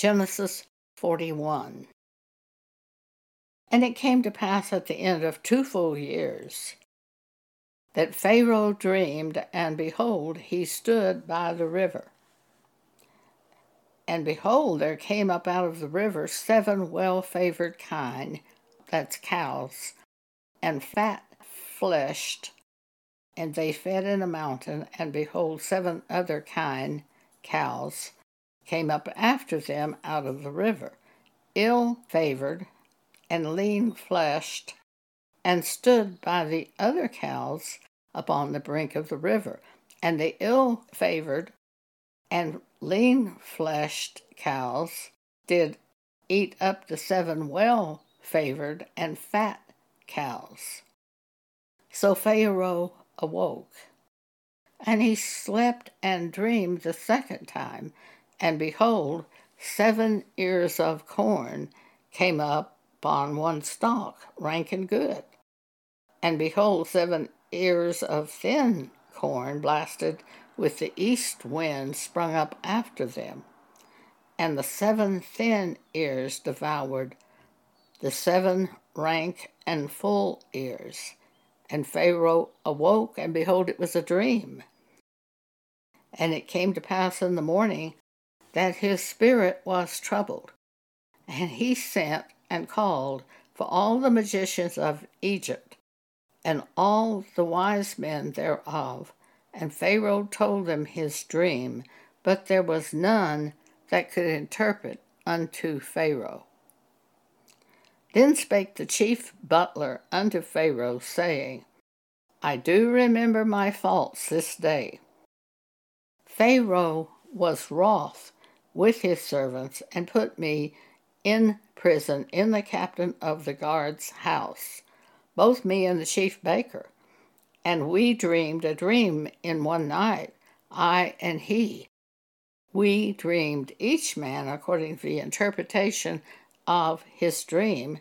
Genesis 41. And it came to pass at the end of two full years that Pharaoh dreamed, and behold, he stood by the river. And behold, there came up out of the river seven well favored kine, that's cows, and fat fleshed, and they fed in a mountain, and behold, seven other kine, cows, came up after them out of the river, ill favored and lean fleshed, and stood by the other cows upon the brink of the river. And the ill favored and lean fleshed cows did eat up the seven well favored and fat cows. So Pharaoh awoke, and he slept and dreamed the second time, and behold, seven ears of corn came up on one stalk, rank and good. And behold, seven ears of thin corn blasted with the east wind sprung up after them. And the seven thin ears devoured the seven rank and full ears. And Pharaoh awoke, and behold, it was a dream. And it came to pass in the morning that his spirit was troubled. And he sent and called for all the magicians of Egypt and all the wise men thereof. And Pharaoh told them his dream, but there was none that could interpret unto Pharaoh. Then spake the chief butler unto Pharaoh, saying, I do remember my faults this day. Pharaoh was wroth with his servants and put me in prison in the captain of the guard's house, both me and the chief baker. And we dreamed a dream in one night, I and he. We dreamed each man according to the interpretation of his dream,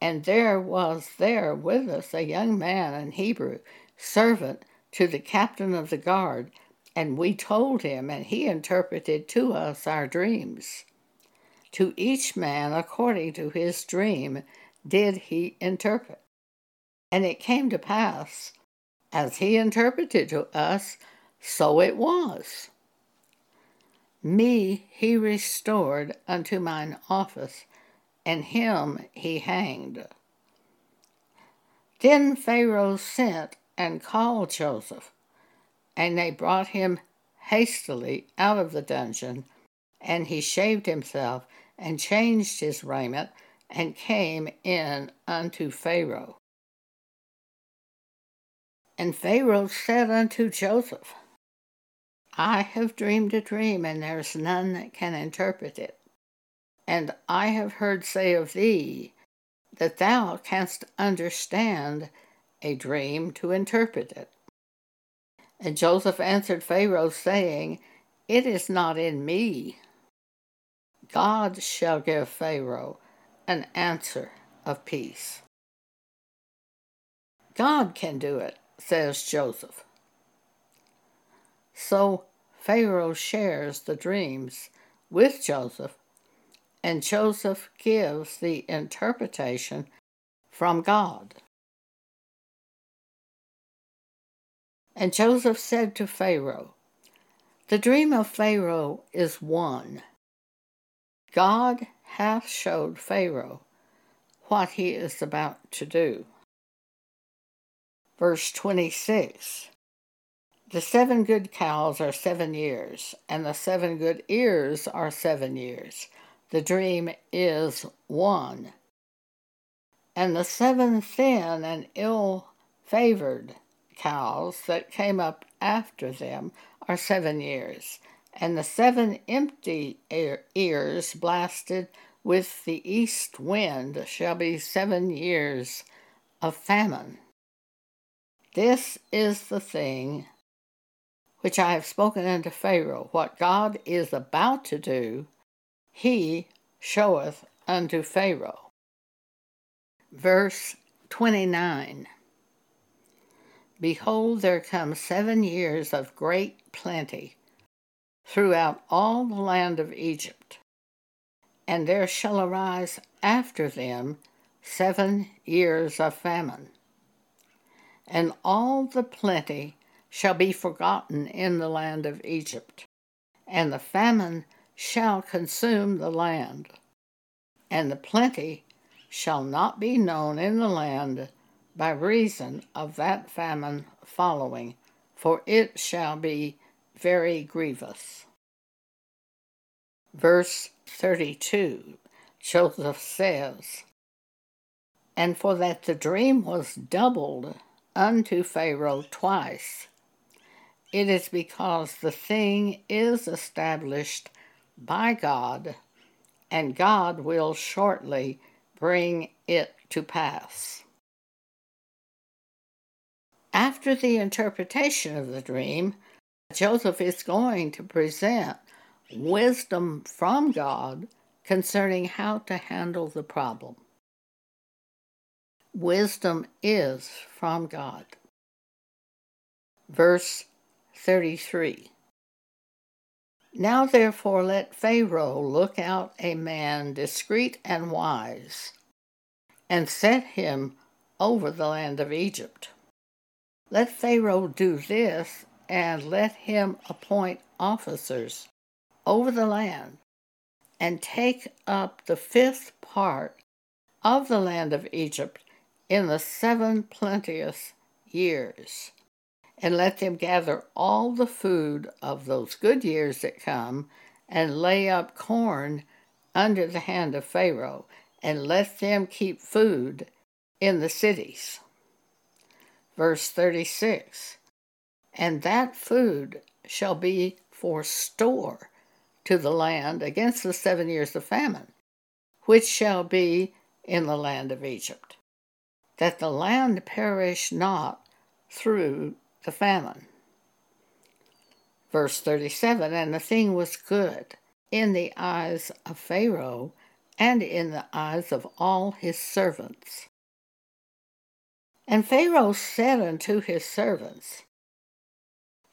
and there was there with us a young man in Hebrew, servant to the captain of the guard, and we told him, and he interpreted to us our dreams. To each man according to his dream did he interpret. And it came to pass, as he interpreted to us, so it was. Me he restored unto mine office, and him he hanged. Then Pharaoh sent and called Joseph and they brought him hastily out of the dungeon, and he shaved himself and changed his raiment and came in unto Pharaoh. And Pharaoh said unto Joseph, I have dreamed a dream, and there's none that can interpret it. And I have heard say of thee that thou canst understand a dream to interpret it. And Joseph answered Pharaoh, saying, It is not in me. God shall give Pharaoh an answer of peace. God can do it, says Joseph. So Pharaoh shares the dreams with Joseph, and Joseph gives the interpretation from God. And Joseph said to Pharaoh, The dream of Pharaoh is one. God hath showed Pharaoh what he is about to do. Verse 26 The seven good cows are seven years, and the seven good ears are seven years. The dream is one. And the seven thin and ill favored cows that came up after them are seven years, and the seven empty ears blasted with the east wind shall be seven years of famine. This is the thing which I have spoken unto Pharaoh. What God is about to do, he showeth unto Pharaoh. Verse 29 Behold, there come seven years of great plenty throughout all the land of Egypt. and there shall arise after them seven years of famine. And all the plenty shall be forgotten in the land of Egypt, and the famine shall consume the land, and the plenty shall not be known in the land by reason of that famine following, for it shall be very grievous. Verse 32 Joseph says, And for that the dream was doubled unto Pharaoh twice, it is because the thing is established by God, and God will shortly bring it to pass. After the interpretation of the dream, Joseph is going to present wisdom from God concerning how to handle the problem. Wisdom is from God. Verse 33 Now therefore let Pharaoh look out a man discreet and wise, and set him over the land of Egypt. Let Pharaoh do this, and let him appoint officers over the land, and take up the fifth part of the land of Egypt in the seven plenteous years, and let them gather all the food of those good years that come, and lay up corn under the hand of Pharaoh, and let them keep food in the cities. Verse 36 And that food shall be for store to the land against the seven years of famine, which shall be in the land of Egypt that the land perish not through the famine. Verse 37 And the thing was good in the eyes of Pharaoh and in the eyes of all his servants. And Pharaoh said unto his servants,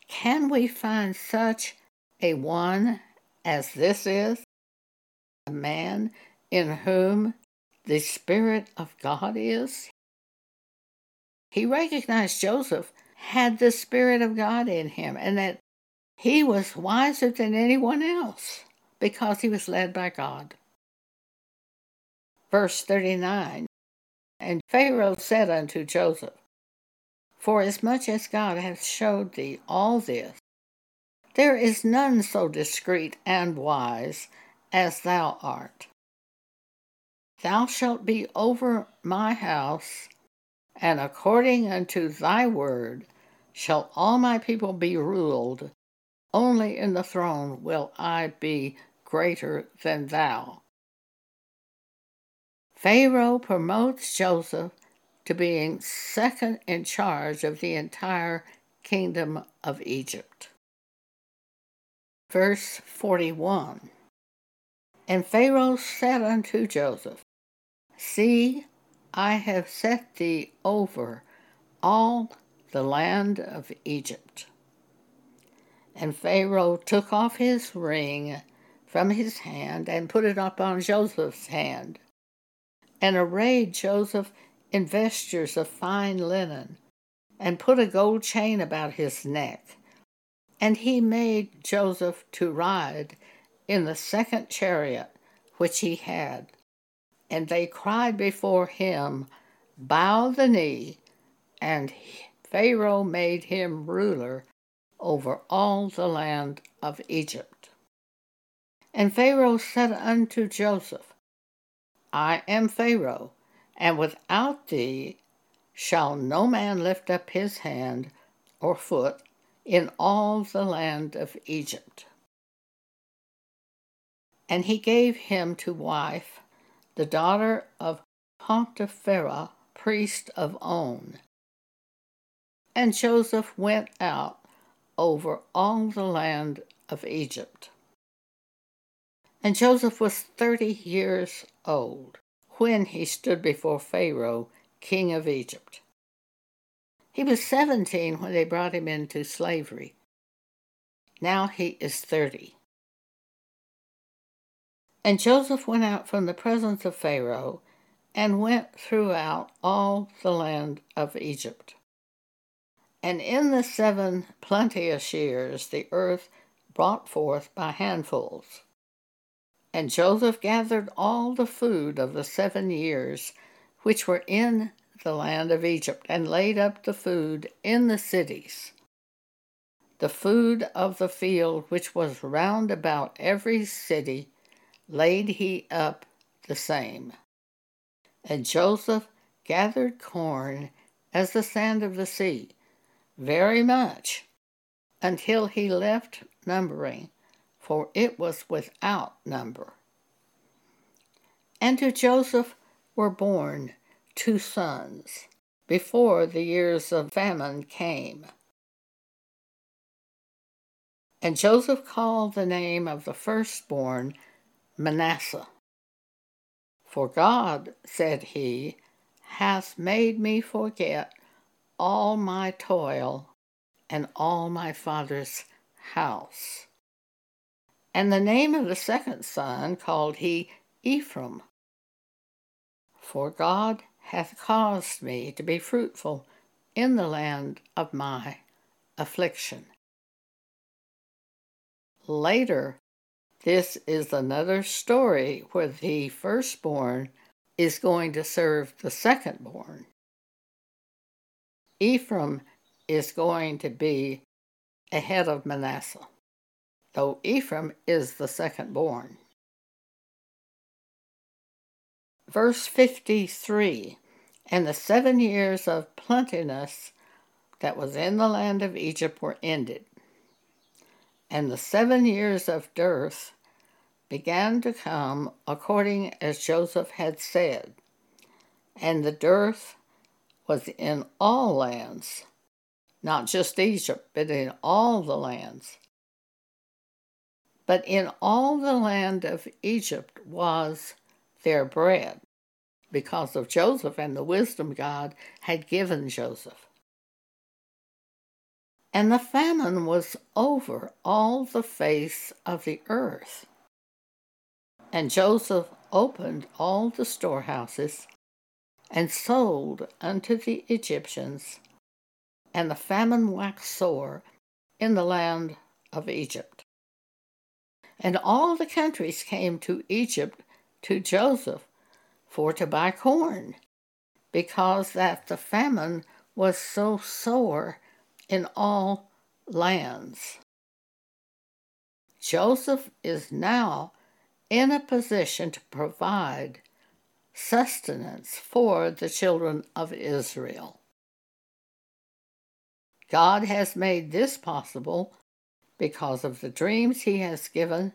Can we find such a one as this is? A man in whom the Spirit of God is? He recognized Joseph had the Spirit of God in him and that he was wiser than anyone else because he was led by God. Verse 39 And Pharaoh said unto Joseph, Forasmuch as God hath showed thee all this, there is none so discreet and wise as thou art. Thou shalt be over my house and according unto thy word shall all my people be ruled. Only in the throne will I be greater than thou. Pharaoh promotes Joseph to being second in charge of the entire kingdom of Egypt. Verse 41 And Pharaoh said unto Joseph, See, I have set thee over all the land of Egypt. And Pharaoh took off his ring from his hand and put it up on Joseph's hand, and arrayed Joseph in vestures of fine linen, and put a gold chain about his neck. And he made Joseph to ride in the second chariot which he had and they cried before him, Bow the knee. And Pharaoh made him ruler over all the land of Egypt. And Pharaoh said unto Joseph, I am Pharaoh, and without thee shall no man lift up his hand or foot in all the land of Egypt. And he gave him to wife the daughter of Potiphera, priest of On. And Joseph went out over all the land of Egypt. And Joseph was thirty years old when he stood before Pharaoh, king of Egypt. He was seventeen when they brought him into slavery. Now he is thirty. And Joseph went out from the presence of Pharaoh and went throughout all the land of Egypt. And in the seven plenteous years the earth brought forth by handfuls. And Joseph gathered all the food of the seven years which were in the land of Egypt, and laid up the food in the cities. The food of the field which was round about every city laid he up the same. And Joseph gathered corn as the sand of the sea, very much, until he left numbering, for it was without number. And to Joseph were born two sons before the years of famine came. And Joseph called the name of the firstborn Manasseh. For God, said he, hath made me forget all my toil and all my father's house. And the name of the second son called he Ephraim. For God hath caused me to be fruitful in the land of my affliction. Later, this is another story where the firstborn is going to serve the secondborn. Ephraim is going to be ahead of Manasseh, though Ephraim is the secondborn. Verse 53 And the seven years of plenteousness that was in the land of Egypt were ended, and the seven years of dearth began to come according as Joseph had said, and the dearth was in all lands, not just Egypt, but in all the lands. But in all the land of Egypt was there bread because of Joseph and the wisdom God had given Joseph. And the famine was over all the face of the earth. And Joseph opened all the storehouses and sold unto the Egyptians, and the famine waxed sore in the land of Egypt. And all the countries came to Egypt to Joseph for to buy corn, because that the famine was so sore in all lands. Joseph is now in a position to provide sustenance for the children of Israel. God has made this possible because of the dreams he has given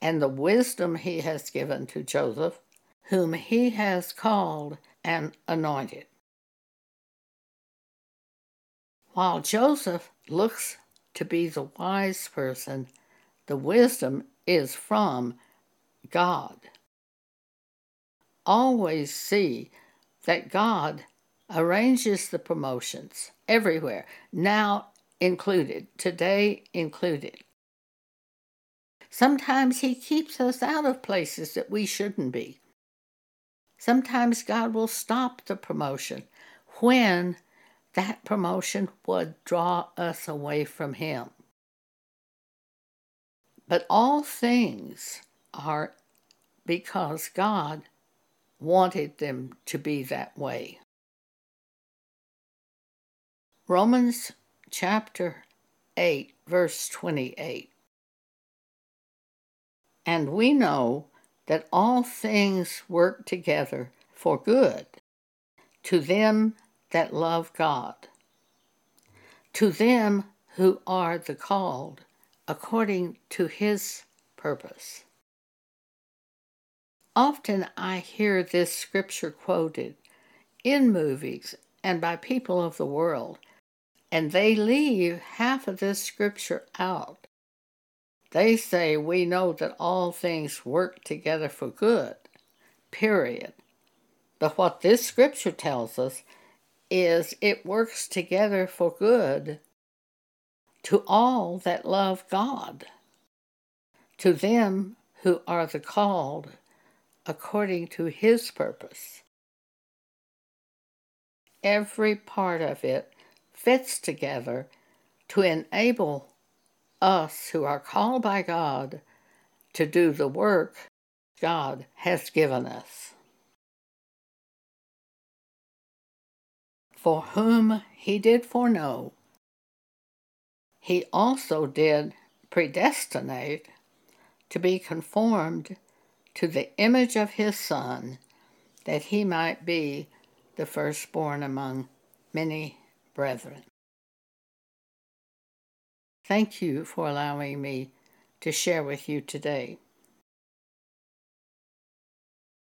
and the wisdom he has given to Joseph, whom he has called and anointed. While Joseph looks to be the wise person, the wisdom is from God. Always see that God arranges the promotions everywhere, now included, today included. Sometimes He keeps us out of places that we shouldn't be. Sometimes God will stop the promotion when that promotion would draw us away from Him. But all things are because God wanted them to be that way. Romans chapter 8, verse 28. And we know that all things work together for good to them that love God, to them who are the called according to his purpose. Often I hear this scripture quoted in movies and by people of the world, and they leave half of this scripture out. They say, We know that all things work together for good, period. But what this scripture tells us is it works together for good to all that love God, to them who are the called according to his purpose. Every part of it fits together to enable us who are called by God to do the work God has given us. For whom he did foreknow, he also did predestinate to be conformed to the image of his Son, that he might be the firstborn among many brethren. Thank you for allowing me to share with you today.